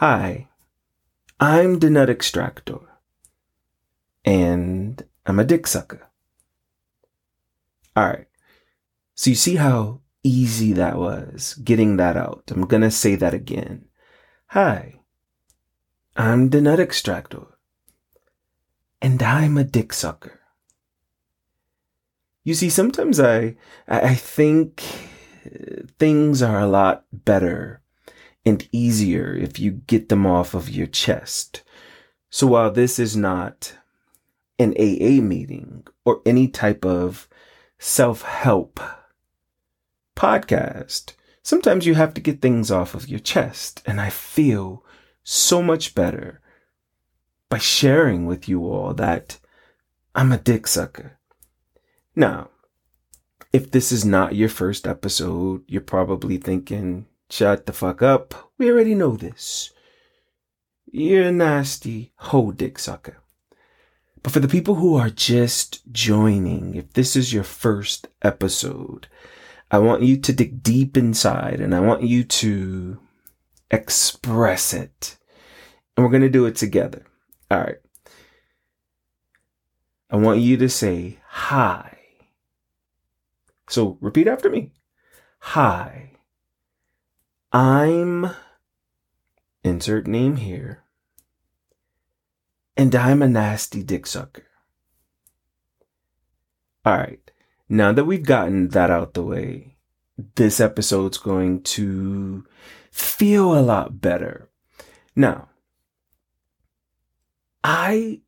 Hi, I'm the Nut Extractor, and I'm a dick sucker. All right. So you see how easy that was getting that out. I'm going to say that again. Hi, I'm the Nut Extractor, and I'm a dick sucker. You see, sometimes I, I think things are a lot better and easier if you get them off of your chest. So while this is not an AA meeting or any type of self help podcast, sometimes you have to get things off of your chest. And I feel so much better by sharing with you all that I'm a dick sucker. Now, if this is not your first episode, you're probably thinking, shut the fuck up. We already know this. You're a nasty hoe dick sucker. But for the people who are just joining, if this is your first episode, I want you to dig deep inside and I want you to express it. And we're going to do it together. All right. I want you to say hi. So repeat after me. Hi. I'm insert name here. And I'm a nasty dick sucker. All right. Now that we've gotten that out the way, this episode's going to feel a lot better. Now, I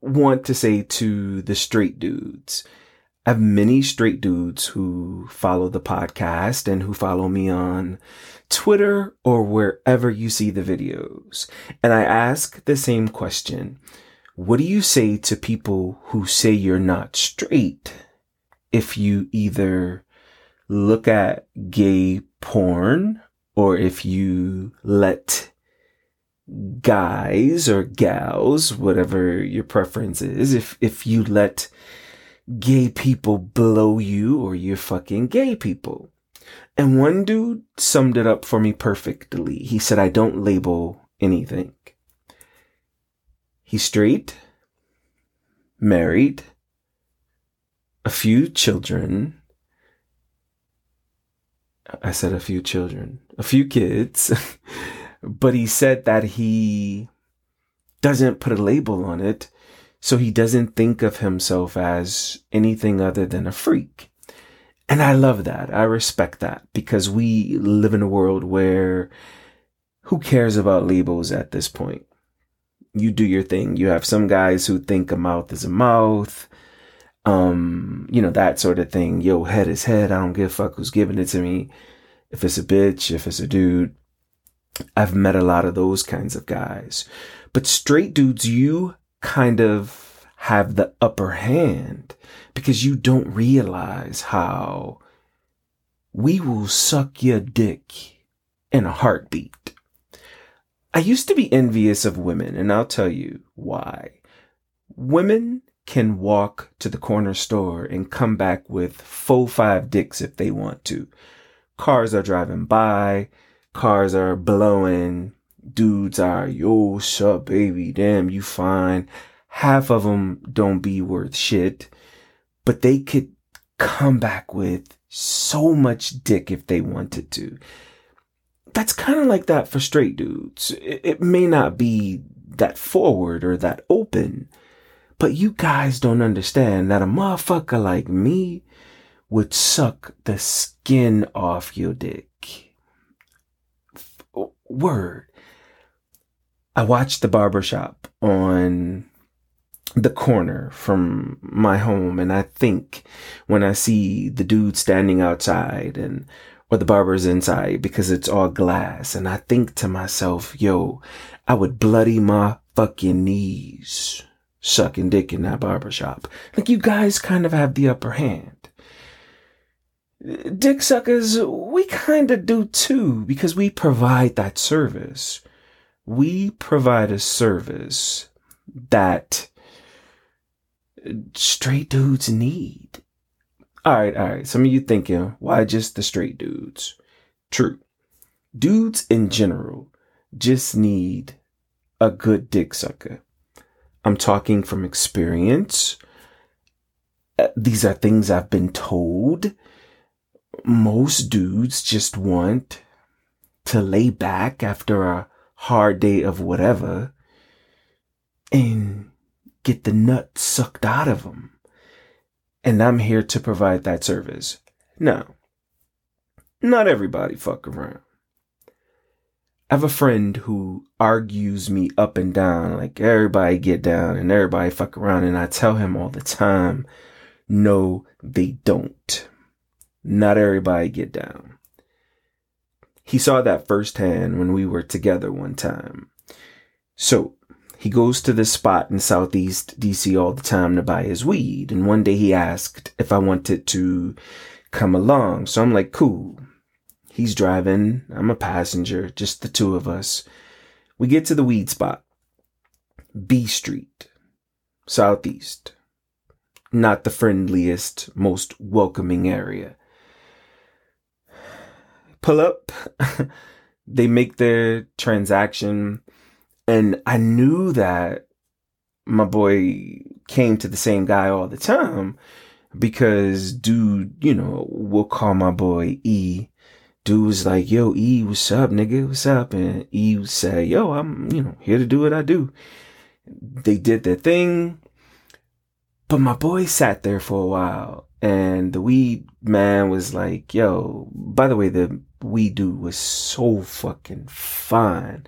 want to say to the straight dudes, I have many straight dudes who follow the podcast and who follow me on Twitter or wherever you see the videos. And I ask the same question. What do you say to people who say you're not straight? if you either look at gay porn or if you let guys or gals, whatever your preference is, if, if you let gay people blow you or you're fucking gay people. And one dude summed it up for me perfectly. He said, I don't label anything. He's straight, married, a few children. I said a few children, a few kids, but he said that he doesn't put a label on it. So he doesn't think of himself as anything other than a freak. And I love that. I respect that because we live in a world where who cares about labels at this point? You do your thing. You have some guys who think a mouth is a mouth um, you know, that sort of thing. Yo, head is head. I don't give a fuck who's giving it to me. If it's a bitch, if it's a dude. I've met a lot of those kinds of guys. But straight dudes, you kind of have the upper hand because you don't realize how we will suck your dick in a heartbeat. I used to be envious of women, and I'll tell you why. Women can walk to the corner store and come back with four, five dicks if they want to. Cars are driving by, cars are blowing, dudes are, yo, sup, baby, damn, you fine. Half of them don't be worth shit, but they could come back with so much dick if they wanted to. That's kind of like that for straight dudes. It, it may not be that forward or that open, but you guys don't understand that a motherfucker like me would suck the skin off your dick. Word. I watched the barbershop on the corner from my home and I think when I see the dude standing outside and or the barber's inside because it's all glass and I think to myself, yo, I would bloody my fucking knees sucking dick in that barbershop. Like you guys kind of have the upper hand. Dick suckers, we kind of do too because we provide that service. We provide a service that straight dudes need. All right, all right. Some of you thinking, why just the straight dudes? True. Dudes in general just need a good dick sucker. I'm talking from experience. Uh, these are things I've been told. Most dudes just want to lay back after a hard day of whatever and get the nut sucked out of them. And I'm here to provide that service. Now, not everybody fuck around. I have a friend who argues me up and down, like everybody get down and everybody fuck around. And I tell him all the time, no, they don't. Not everybody get down. He saw that firsthand when we were together one time. So he goes to this spot in Southeast DC all the time to buy his weed. And one day he asked if I wanted to come along. So I'm like, cool. He's driving. I'm a passenger, just the two of us. We get to the weed spot. B Street, Southeast. Not the friendliest, most welcoming area. Pull up. they make their transaction. And I knew that my boy came to the same guy all the time because dude, you know, we'll call my boy E dude was like, yo, E, what's up, nigga? What's up? And E would say, yo, I'm, you know, here to do what I do. They did their thing. But my boy sat there for a while and the weed man was like, yo, by the way, the weed dude was so fucking fine.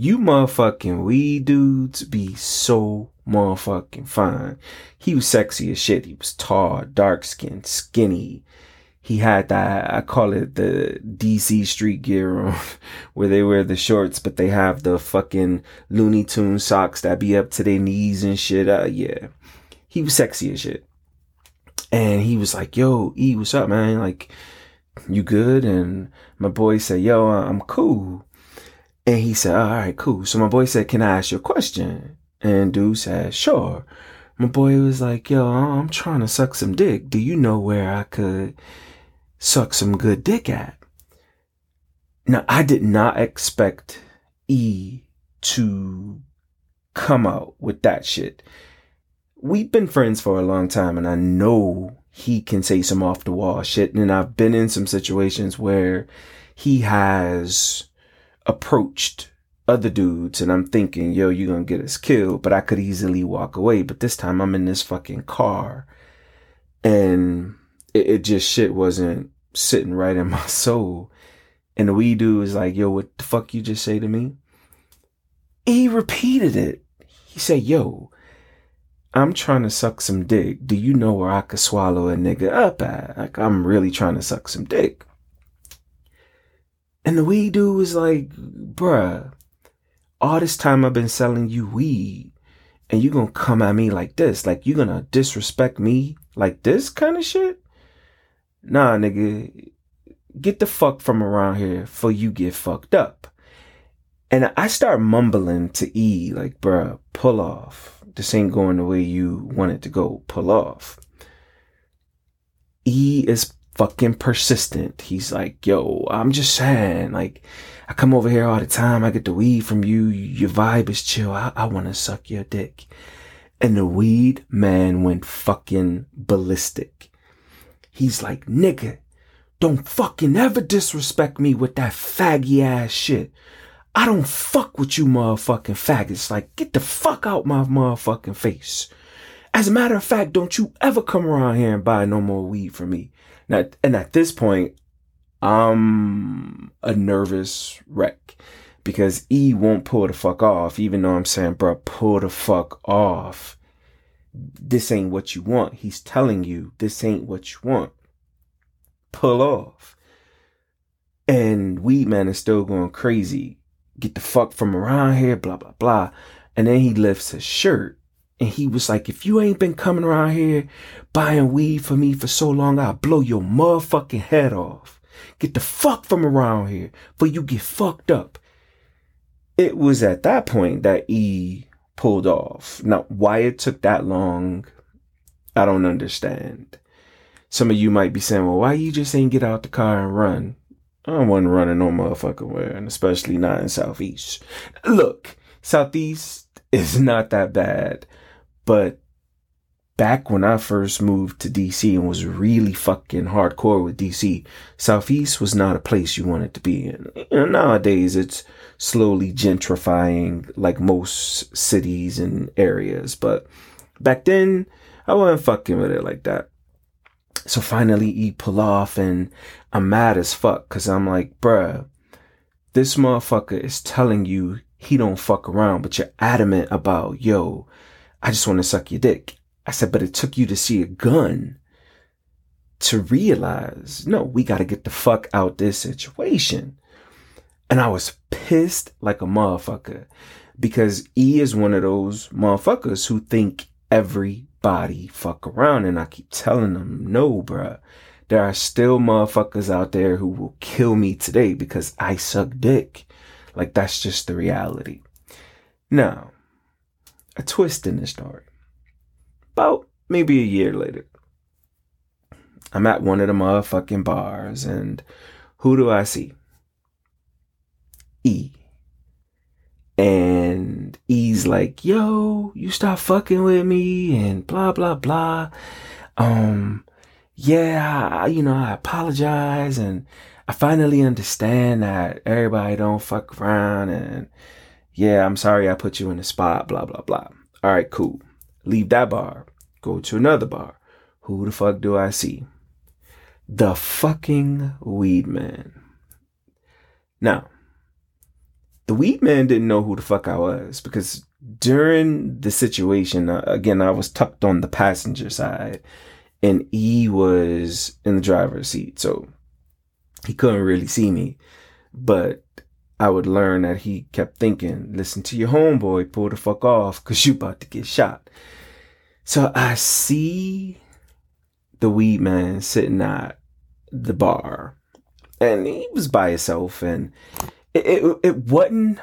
You motherfucking weed dudes be so motherfucking fine. He was sexy as shit. He was tall, dark skinned, skinny he had that I call it the DC street gear on where they wear the shorts but they have the fucking Looney Tune socks that be up to their knees and shit. Uh yeah. He was sexy as shit. And he was like, "Yo, E, what's up, man? Like you good?" And my boy said, "Yo, I'm cool." And he said, "All right, cool." So my boy said, "Can I ask you a question?" And dude said, "Sure." My boy was like, "Yo, I'm trying to suck some dick. Do you know where I could suck some good dick at. Now, I did not expect E to come out with that shit. We've been friends for a long time and I know he can say some off the wall shit. And I've been in some situations where he has approached other dudes and I'm thinking, yo, you're to get us killed, but I could easily walk away. But this time I'm in this fucking car and it, it just shit wasn't sitting right in my soul. And the wee dude is like, yo, what the fuck you just say to me? he repeated it. He said, yo, I'm trying to suck some dick. Do you know where I could swallow a nigga up at? Like, I'm really trying to suck some dick. And the weed dude was like, bruh, all this time I've been selling you weed and you gonna come at me like this. Like, you gonna disrespect me like this kind of shit? Nah, nigga, get the fuck from around here for you get fucked up. And I start mumbling to E, like, bruh, pull off. This ain't going the way you want it to go. Pull off. E is fucking persistent. He's like, yo, I'm just saying, like, I come over here all the time. I get the weed from you. Your vibe is chill. I, I want to suck your dick. And the weed man went fucking ballistic. He's like, nigga, don't fucking ever disrespect me with that faggy ass shit. I don't fuck with you motherfucking faggots. Like, get the fuck out my motherfucking face. As a matter of fact, don't you ever come around here and buy no more weed from me. Now, and at this point, I'm a nervous wreck because E won't pull the fuck off, even though I'm saying, bro, pull the fuck off this ain't what you want. He's telling you this ain't what you want. Pull off. And Weed Man is still going crazy. Get the fuck from around here, blah, blah, blah. And then he lifts his shirt and he was like, if you ain't been coming around here buying weed for me for so long, I'll blow your motherfucking head off. Get the fuck from around here for you get fucked up. It was at that point that E pulled off. Now, why it took that long, I don't understand. Some of you might be saying, well, why you just ain't get out the car and run? I wasn't running no motherfucking where, and especially not in Southeast. Look, Southeast is not that bad, but back when I first moved to DC and was really fucking hardcore with DC, Southeast was not a place you wanted to be in. Know, nowadays it's slowly gentrifying like most cities and areas, but back then I wasn't fucking with it like that. So finally, he pull off, and I'm mad as fuck because I'm like, bruh, this motherfucker is telling you he don't fuck around, but you're adamant about, yo, I just want to suck your dick. I said, but it took you to see a gun to realize, no, we got to get the fuck out this situation. And I was pissed like a motherfucker because E is one of those motherfuckers who think every body fuck around. And I keep telling them, no, bruh. There are still motherfuckers out there who will kill me today because I suck dick. Like that's just the reality. Now, a twist in the story. About maybe a year later, I'm at one of the motherfucking bars and who do I see? E. And he's like, yo, you stop fucking with me and blah, blah, blah. Um, yeah, I, you know, I apologize and I finally understand that everybody don't fuck around and yeah, I'm sorry I put you in the spot, blah, blah, blah. All right, cool. Leave that bar. Go to another bar. Who the fuck do I see? The fucking weed man. Now, the weed man didn't know who the fuck I was because during the situation, uh, again, I was tucked on the passenger side and he was in the driver's seat. So he couldn't really see me, but I would learn that he kept thinking, listen to your homeboy, pull the fuck off cause you about to get shot. So I see the weed man sitting at the bar and he was by himself and it, it, it wasn't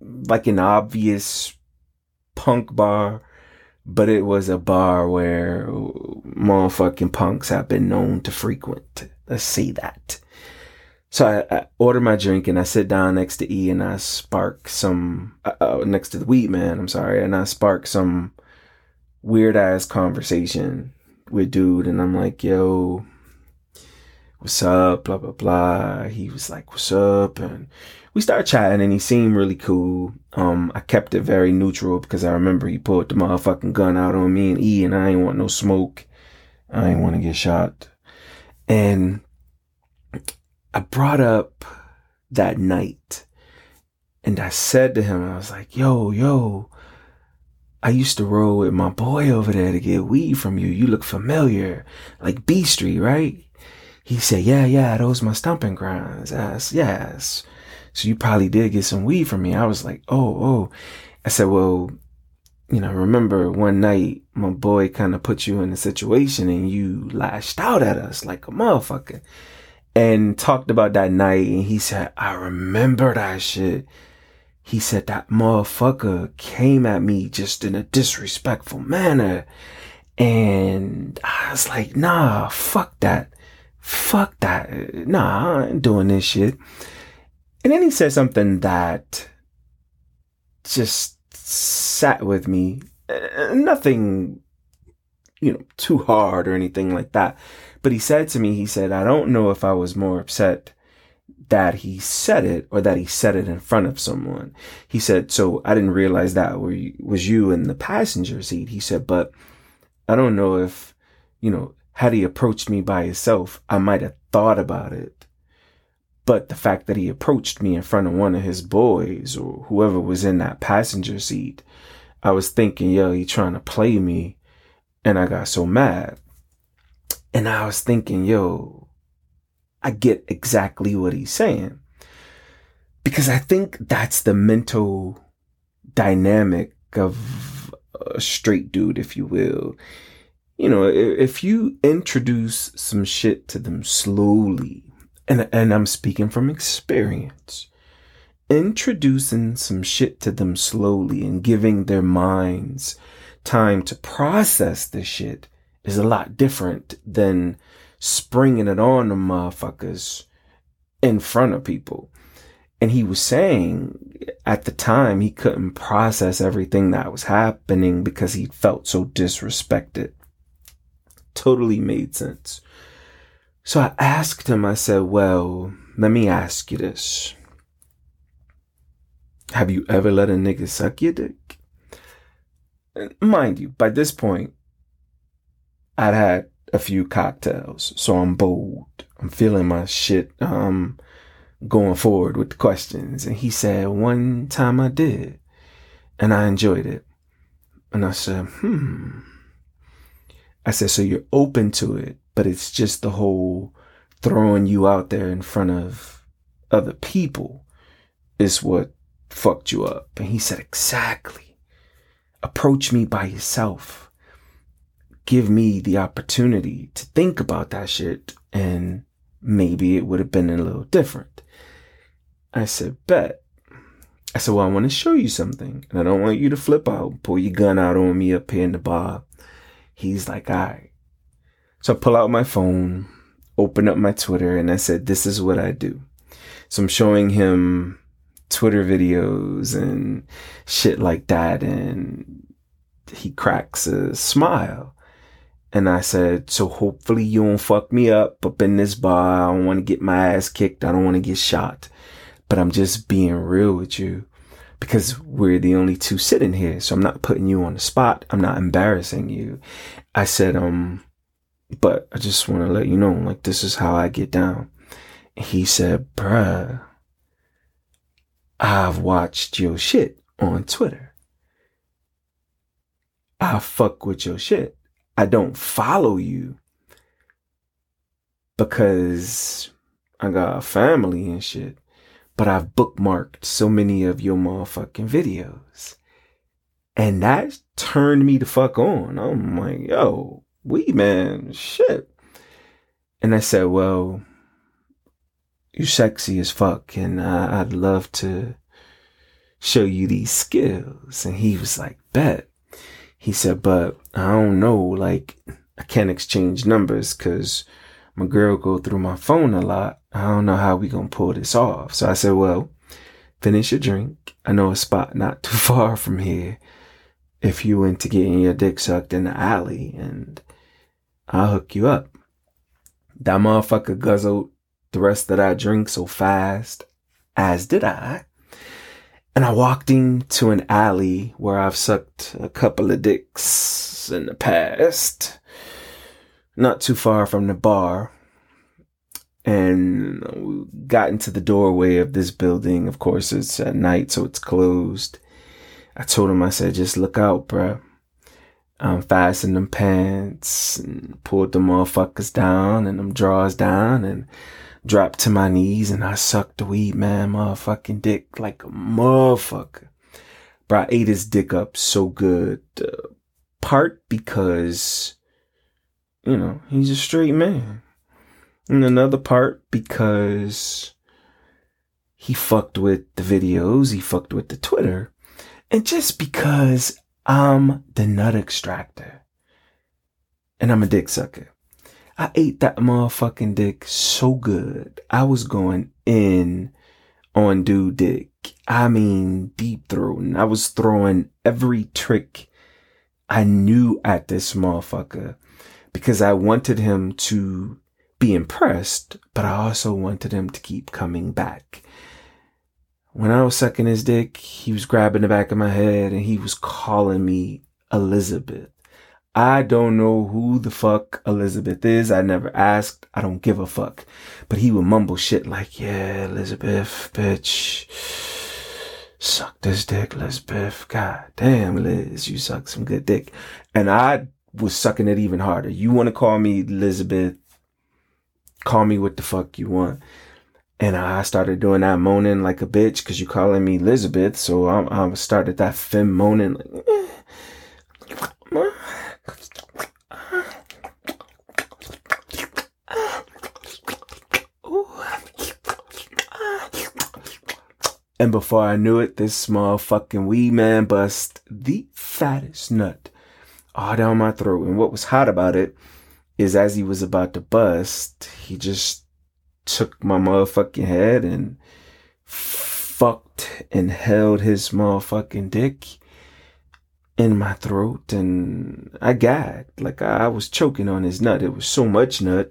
like an obvious punk bar, but it was a bar where motherfucking punks have been known to frequent. Let's say that. So I, I order my drink and I sit down next to E and I spark some, uh, uh, next to the weed man, I'm sorry, and I spark some weird ass conversation with dude and I'm like, yo, what's up, blah, blah, blah. He was like, what's up? And we started chatting and he seemed really cool. Um, I kept it very neutral because I remember he pulled the motherfucking gun out on me and E and I ain't want no smoke. I ain't want to get shot. And I brought up that night and I said to him, I was like, yo, yo, I used to roll with my boy over there to get weed from you. You look familiar. Like B Street, right? He said, yeah, yeah, those my stomping grounds. Yes, yes. So you probably did get some weed from me. I was like, oh, oh. I said, well, you know, remember one night my boy kind of put you in a situation and you lashed out at us like a motherfucker and talked about that night. And he said, I remember that shit. He said that motherfucker came at me just in a disrespectful manner. And I was like, nah, fuck that fuck that. Nah, I ain't doing this shit. And then he said something that just sat with me. Uh, nothing, you know, too hard or anything like that. But he said to me, he said, I don't know if I was more upset that he said it or that he said it in front of someone. He said, so I didn't realize that was you in the passenger seat. He said, but I don't know if, you know, had he approached me by himself, I might have thought about it. But the fact that he approached me in front of one of his boys or whoever was in that passenger seat, I was thinking, yo, he trying to play me. And I got so mad. And I was thinking, yo, I get exactly what he's saying. Because I think that's the mental dynamic of a straight dude, if you will you know, if you introduce some shit to them slowly, and, and I'm speaking from experience, introducing some shit to them slowly and giving their minds time to process the shit is a lot different than springing it on the motherfuckers in front of people. And he was saying at the time he couldn't process everything that was happening because he felt so disrespected. Totally made sense. So I asked him, I said, well, let me ask you this. Have you ever let a nigga suck your dick? Mind you, by this point, I'd had a few cocktails, so I'm bold. I'm feeling my shit. Um, going forward with the questions. And he said, one time I did and I enjoyed it. And I said, hmm. I said, so you're open to it, but it's just the whole throwing you out there in front of other people is what fucked you up. And he said, exactly. Approach me by yourself. Give me the opportunity to think about that shit and maybe it would have been a little different. I said, bet. I said, well, I want to show you something. And I don't want you to flip out, pull your gun out on me up here in the bar. He's like, all right. So I pull out my phone, open up my Twitter, and I said, this is what I do. So I'm showing him Twitter videos and shit like that. And he cracks a smile. And I said, so hopefully you don't fuck me up up in this bar. I don't want to get my ass kicked. I don't want to get shot but I'm just being real with you because we're the only two sitting here. So I'm not putting you on the spot. I'm not embarrassing you. I said, um, but I just want to let you know, like, this is how I get down. He said, bruh, I've watched your shit on Twitter. I fuck with your shit. I don't follow you because I got a family and shit but I've bookmarked so many of your motherfucking videos. And that turned me the fuck on. I'm like, yo, we man, shit. And I said, well, you're sexy as fuck, and I, I'd love to show you these skills. And he was like, bet. He said, but I don't know, like, I can't exchange numbers because my girl go through my phone a lot. I don't know how we gonna pull this off. So I said, well, finish your drink. I know a spot not too far from here. If you went to getting your dick sucked in the alley and I'll hook you up. That motherfucker guzzled the rest of that drink so fast, as did I. And I walked into an alley where I've sucked a couple of dicks in the past not too far from the bar. And we got into the doorway of this building. Of course, it's at night, so it's closed. I told him, I said, just look out, bruh. I'm fastening them pants and pulled the motherfuckers down and them drawers down and dropped to my knees and I sucked the weed man motherfucking dick like a motherfucker. Bro, I ate his dick up so good. Uh, part because you know, he's a straight man. And another part because he fucked with the videos, he fucked with the Twitter. And just because I'm the nut extractor and I'm a dick sucker. I ate that motherfucking dick so good. I was going in on dude dick. I mean, deep throating. I was throwing every trick I knew at this motherfucker because I wanted him to be impressed, but I also wanted him to keep coming back. When I was sucking his dick, he was grabbing the back of my head and he was calling me Elizabeth. I don't know who the fuck Elizabeth is. I never asked. I don't give a fuck. But he would mumble shit like, yeah, Elizabeth, bitch. Suck this dick, Elizabeth. God damn, Liz, you suck some good dick. And I was sucking it even harder. You want to call me Elizabeth? Call me what the fuck you want. And I started doing that moaning like a bitch because you're calling me Elizabeth. So I, I started that fem moaning like. Eh. And before I knew it, this small fucking wee man bust the fattest nut all down my throat. And what was hot about it is as he was about to bust, he just took my motherfucking head and fucked and held his motherfucking dick in my throat and I gagged. Like I was choking on his nut. It was so much nut.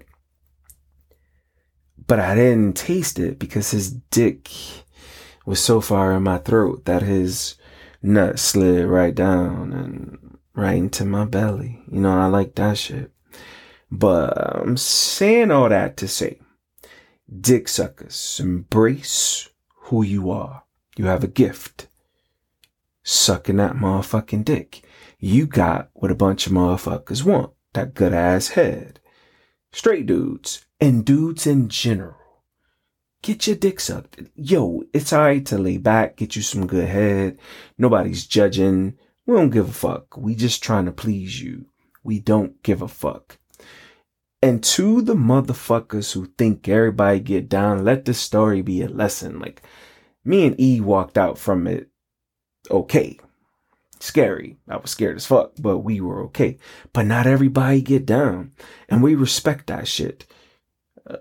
But I didn't taste it because his dick was so far in my throat that his nut slid right down and right into my belly. You know, I like that shit. But I'm saying all that to say, dick suckers, embrace who you are. You have a gift. Sucking that motherfucking dick. You got what a bunch of motherfuckers want. That good ass head. Straight dudes and dudes in general. Get your dick sucked. Yo, it's alright to lay back, get you some good head. Nobody's judging. We don't give a fuck. We just trying to please you. We don't give a fuck. And to the motherfuckers who think everybody get down, let this story be a lesson. Like, me and E walked out from it okay. Scary. I was scared as fuck, but we were okay. But not everybody get down. And we respect that shit.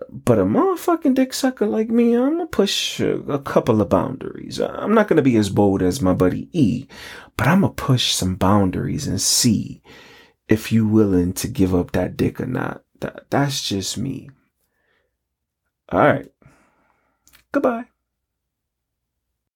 But a motherfucking dick sucker like me, I'm gonna push a, a couple of boundaries. I'm not gonna be as bold as my buddy E, but I'm gonna push some boundaries and see if you willing to give up that dick or not. That, that's just me. All right. Goodbye.